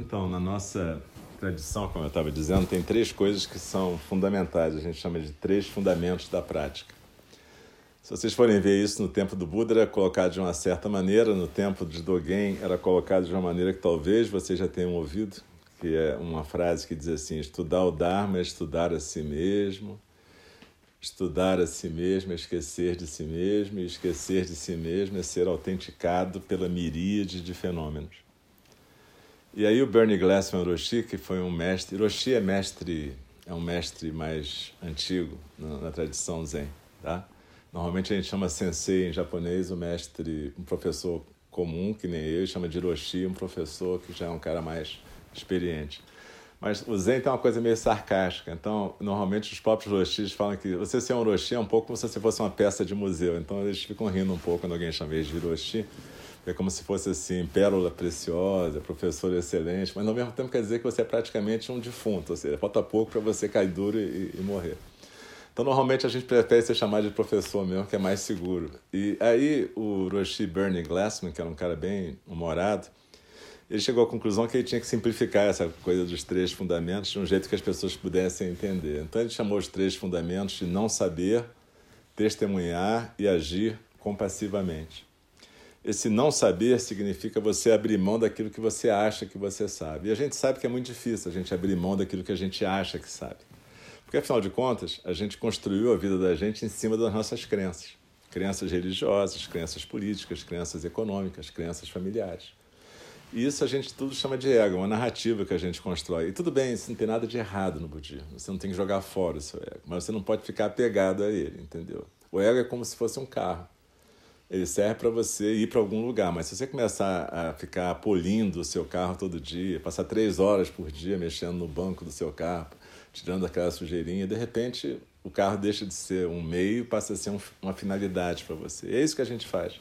Então, na nossa tradição, como eu estava dizendo, tem três coisas que são fundamentais. A gente chama de três fundamentos da prática. Se vocês forem ver isso no tempo do Buda, era colocado de uma certa maneira, no tempo de Dogen, era colocado de uma maneira que talvez vocês já tenham ouvido, que é uma frase que diz assim: estudar o Dharma é estudar a si mesmo, estudar a si mesmo é esquecer de si mesmo, e esquecer de si mesmo é ser autenticado pela miríade de fenômenos. E aí o Bernie Glassman Roshi, que foi um mestre, Roshi é mestre, é um mestre mais antigo na, na tradição Zen, tá? Normalmente a gente chama sensei em japonês o mestre, um professor comum, que nem eu, chama de Roshi, um professor que já é um cara mais experiente. Mas o Zen tem uma coisa meio sarcástica. Então, normalmente os próprios Roshis falam que você ser um Roshi é um pouco como se você fosse uma peça de museu. Então, eles ficam rindo um pouco quando alguém chama eles de Roshi é como se fosse assim, pérola preciosa, professor excelente, mas ao mesmo tempo quer dizer que você é praticamente um defunto, ou seja, falta pouco para você cair duro e, e, morrer. Então, normalmente a gente prefere ser chamado de professor mesmo, que é mais seguro. E aí o Roshi Bernie Glassman, que era um cara bem humorado, ele chegou à conclusão que ele tinha que simplificar essa coisa dos três fundamentos de um jeito que as pessoas pudessem entender. Então ele chamou os três fundamentos de não saber, testemunhar e agir compassivamente. Esse não saber significa você abrir mão daquilo que você acha que você sabe. E a gente sabe que é muito difícil a gente abrir mão daquilo que a gente acha que sabe. Porque, afinal de contas, a gente construiu a vida da gente em cima das nossas crenças. Crenças religiosas, crenças políticas, crenças econômicas, crenças familiares. E isso a gente tudo chama de ego, uma narrativa que a gente constrói. E tudo bem, isso não tem nada de errado no budismo. Você não tem que jogar fora o seu ego, mas você não pode ficar apegado a ele, entendeu? O ego é como se fosse um carro ele serve para você ir para algum lugar, mas se você começar a ficar polindo o seu carro todo dia, passar três horas por dia mexendo no banco do seu carro, tirando aquela sujeirinha, de repente o carro deixa de ser um meio, passa a ser um, uma finalidade para você. E é isso que a gente faz.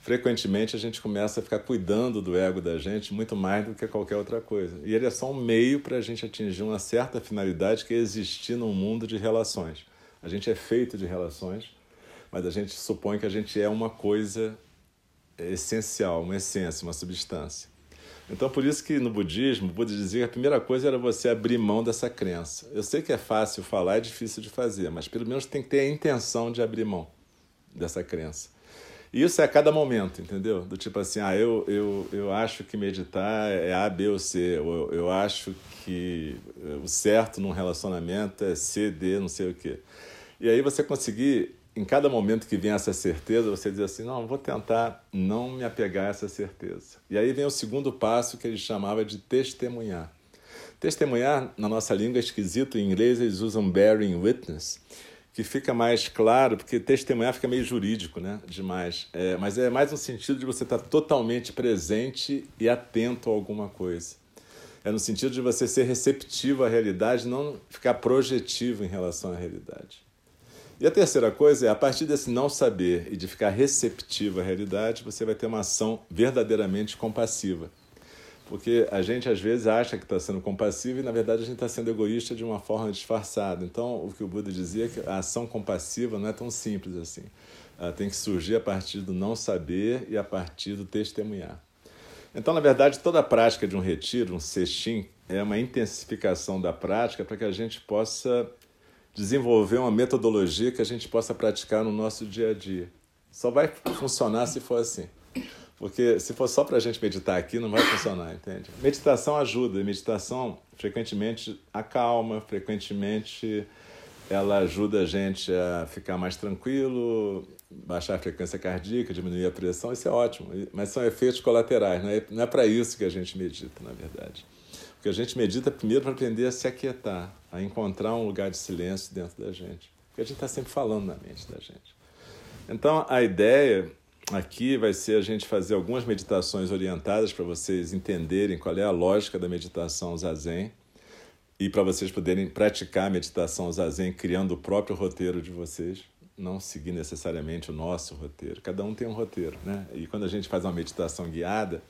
Frequentemente a gente começa a ficar cuidando do ego da gente muito mais do que qualquer outra coisa. E ele é só um meio para a gente atingir uma certa finalidade que é existir num mundo de relações. A gente é feito de relações mas a gente supõe que a gente é uma coisa essencial, uma essência, uma substância. Então, por isso que no budismo, o Buda dizia que a primeira coisa era você abrir mão dessa crença. Eu sei que é fácil falar, é difícil de fazer, mas pelo menos tem que ter a intenção de abrir mão dessa crença. E isso é a cada momento, entendeu? Do tipo assim, ah, eu, eu, eu acho que meditar é A, B ou C, ou eu, eu acho que o certo num relacionamento é C, D, não sei o quê. E aí você conseguir em cada momento que vem essa certeza, você diz assim: não, vou tentar não me apegar a essa certeza. E aí vem o segundo passo que ele chamava de testemunhar. Testemunhar, na nossa língua é esquisito, em inglês eles usam bearing witness, que fica mais claro, porque testemunhar fica meio jurídico, né? Demais. É, mas é mais no sentido de você estar totalmente presente e atento a alguma coisa. É no sentido de você ser receptivo à realidade, não ficar projetivo em relação à realidade. E a terceira coisa é, a partir desse não saber e de ficar receptivo à realidade, você vai ter uma ação verdadeiramente compassiva. Porque a gente às vezes acha que está sendo compassivo e na verdade a gente está sendo egoísta de uma forma disfarçada. Então, o que o Buda dizia é que a ação compassiva não é tão simples assim. Ela tem que surgir a partir do não saber e a partir do testemunhar. Então, na verdade, toda a prática de um retiro, um sextim, é uma intensificação da prática para que a gente possa desenvolver uma metodologia que a gente possa praticar no nosso dia a dia. Só vai funcionar se for assim. Porque se for só para a gente meditar aqui, não vai funcionar, entende? Meditação ajuda. Meditação, frequentemente, acalma, frequentemente ela ajuda a gente a ficar mais tranquilo, baixar a frequência cardíaca, diminuir a pressão, isso é ótimo. Mas são efeitos colaterais, não é, não é para isso que a gente medita, na verdade. Porque a gente medita primeiro para aprender a se aquietar, a encontrar um lugar de silêncio dentro da gente. Porque a gente está sempre falando na mente da gente. Então, a ideia aqui vai ser a gente fazer algumas meditações orientadas para vocês entenderem qual é a lógica da meditação zazen e para vocês poderem praticar a meditação zazen criando o próprio roteiro de vocês, não seguir necessariamente o nosso roteiro. Cada um tem um roteiro, né? E quando a gente faz uma meditação guiada,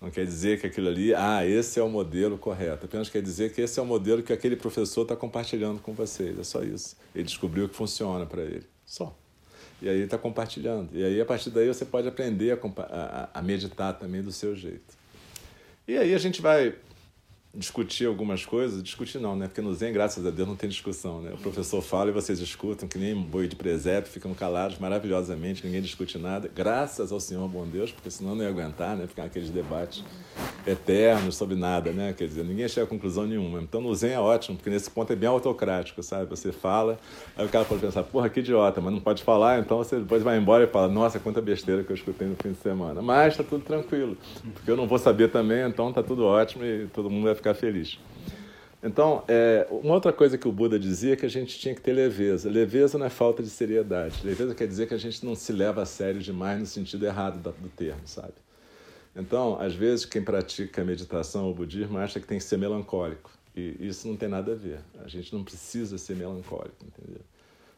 não quer dizer que aquilo ali, ah, esse é o modelo correto. Apenas quer dizer que esse é o modelo que aquele professor está compartilhando com vocês. É só isso. Ele descobriu que funciona para ele. Só. E aí está compartilhando. E aí, a partir daí, você pode aprender a, a, a meditar também do seu jeito. E aí a gente vai discutir algumas coisas, discutir não, né? Porque no Zen, graças a Deus, não tem discussão, né? O professor fala e vocês escutam, que nem boi de presépio, ficam calados maravilhosamente, ninguém discute nada, graças ao Senhor, bom Deus, porque senão não ia aguentar, né? Ficar aqueles debates eternos sobre nada, né? Quer dizer, ninguém chega a conclusão nenhuma. Então no Zen é ótimo, porque nesse ponto é bem autocrático, sabe? Você fala, aí o cara pode pensar, porra, que idiota, mas não pode falar, então você depois vai embora e fala, nossa, quanta besteira que eu escutei no fim de semana. Mas tá tudo tranquilo, porque eu não vou saber também, então tá tudo ótimo e todo mundo vai ficar feliz. Então, é, uma outra coisa que o Buda dizia é que a gente tinha que ter leveza. Leveza não é falta de seriedade. Leveza quer dizer que a gente não se leva a sério demais no sentido errado do termo, sabe? Então, às vezes, quem pratica meditação ou budismo acha que tem que ser melancólico. E isso não tem nada a ver. A gente não precisa ser melancólico, entendeu?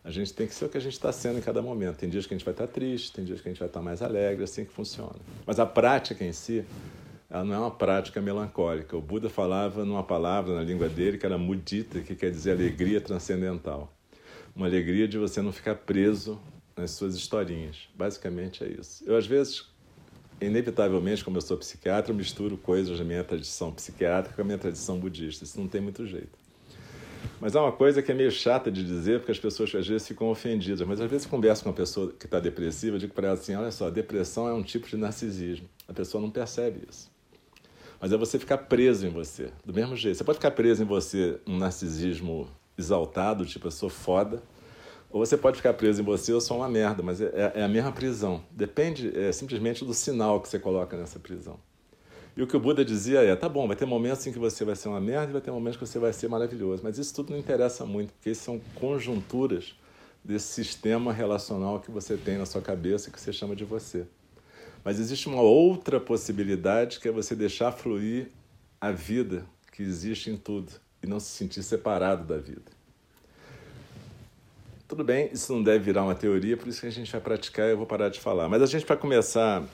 A gente tem que ser o que a gente está sendo em cada momento. Tem dias que a gente vai estar triste, tem dias que a gente vai estar mais alegre, assim que funciona. Mas a prática em si ela não é uma prática melancólica. O Buda falava numa palavra na língua dele que era mudita, que quer dizer alegria transcendental. Uma alegria de você não ficar preso nas suas historinhas. Basicamente é isso. Eu, às vezes, inevitavelmente, como eu sou psiquiatra, eu misturo coisas da minha tradição psiquiátrica com a minha tradição budista. Isso não tem muito jeito. Mas há uma coisa que é meio chata de dizer, porque as pessoas às vezes ficam ofendidas. Mas às vezes converso com uma pessoa que está depressiva, eu digo para ela assim: olha só, depressão é um tipo de narcisismo. A pessoa não percebe isso mas é você ficar preso em você, do mesmo jeito. Você pode ficar preso em você um narcisismo exaltado, tipo, eu sou foda, ou você pode ficar preso em você, eu sou uma merda, mas é, é a mesma prisão. Depende é, simplesmente do sinal que você coloca nessa prisão. E o que o Buda dizia é: tá bom, vai ter momentos em que você vai ser uma merda e vai ter momentos que você vai ser maravilhoso, mas isso tudo não interessa muito, porque isso são conjunturas desse sistema relacional que você tem na sua cabeça que você chama de você. Mas existe uma outra possibilidade que é você deixar fluir a vida que existe em tudo e não se sentir separado da vida. Tudo bem, isso não deve virar uma teoria, por isso que a gente vai praticar e eu vou parar de falar. Mas a gente vai começar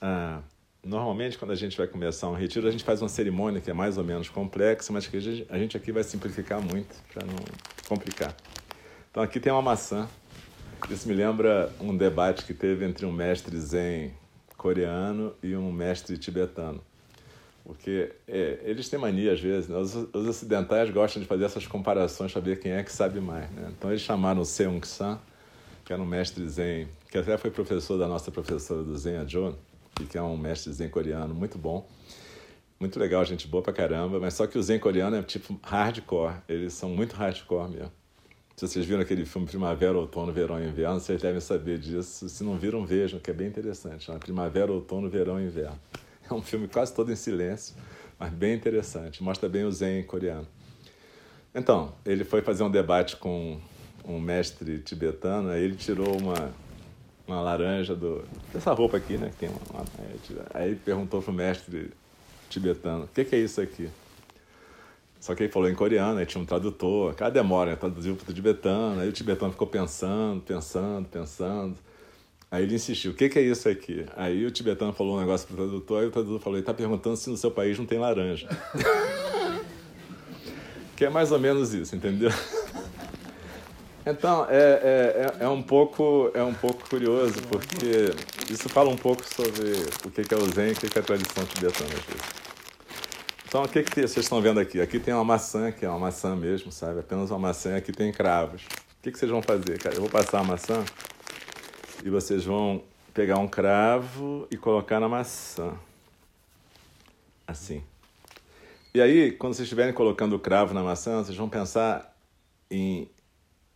a. Normalmente, quando a gente vai começar um retiro, a gente faz uma cerimônia que é mais ou menos complexa, mas que a gente aqui vai simplificar muito para não complicar. Então, aqui tem uma maçã. Isso me lembra um debate que teve entre um mestre zen coreano e um mestre tibetano. Porque é, eles têm mania, às vezes, né? os, os, ocidentais gostam de fazer essas comparações para ver quem é que sabe mais. Né? Então eles chamaram o Seung San, que era um mestre zen, que até foi professor da nossa professora do Zen, a Joan, que é um mestre zen coreano muito bom. Muito legal, gente boa pra caramba, mas só que o zen coreano é tipo hardcore, eles são muito hardcore mesmo. Se vocês viram aquele filme Primavera, Outono, Verão e Inverno, vocês devem saber disso. Se não viram, vejam, que é bem interessante. Primavera, Outono, Verão e Inverno. É um filme quase todo em silêncio, mas bem interessante. Mostra bem o Zen coreano. Então, ele foi fazer um debate com um mestre tibetano, aí ele tirou uma, uma laranja do, dessa roupa aqui, né? Tem uma, uma, aí ele perguntou pro mestre tibetano: o que, que é isso aqui? Só que ele falou em coreano, aí tinha um tradutor, cada demora, né? traduziu para o tibetano, aí o tibetano ficou pensando, pensando, pensando. Aí ele insistiu, o que, que é isso aqui? Aí o tibetano falou um negócio para o tradutor, aí o tradutor falou, ele está perguntando se no seu país não tem laranja. que é mais ou menos isso, entendeu? Então, é, é, é, um pouco, é um pouco curioso, porque isso fala um pouco sobre o que é o Zen e o que é a tradição tibetana. Então, o que, que vocês estão vendo aqui? Aqui tem uma maçã, que é uma maçã mesmo, sabe? Apenas uma maçã. Aqui tem cravos. O que, que vocês vão fazer, cara? Eu vou passar a maçã e vocês vão pegar um cravo e colocar na maçã. Assim. E aí, quando vocês estiverem colocando o cravo na maçã, vocês vão pensar em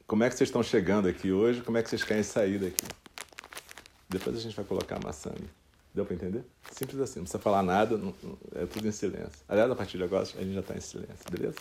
como é que vocês estão chegando aqui hoje, como é que vocês querem sair daqui. Depois a gente vai colocar a maçã ali. Deu para entender? Simples assim, não precisa falar nada, é tudo em silêncio. Aliás, a partir de agora a gente já está em silêncio, beleza?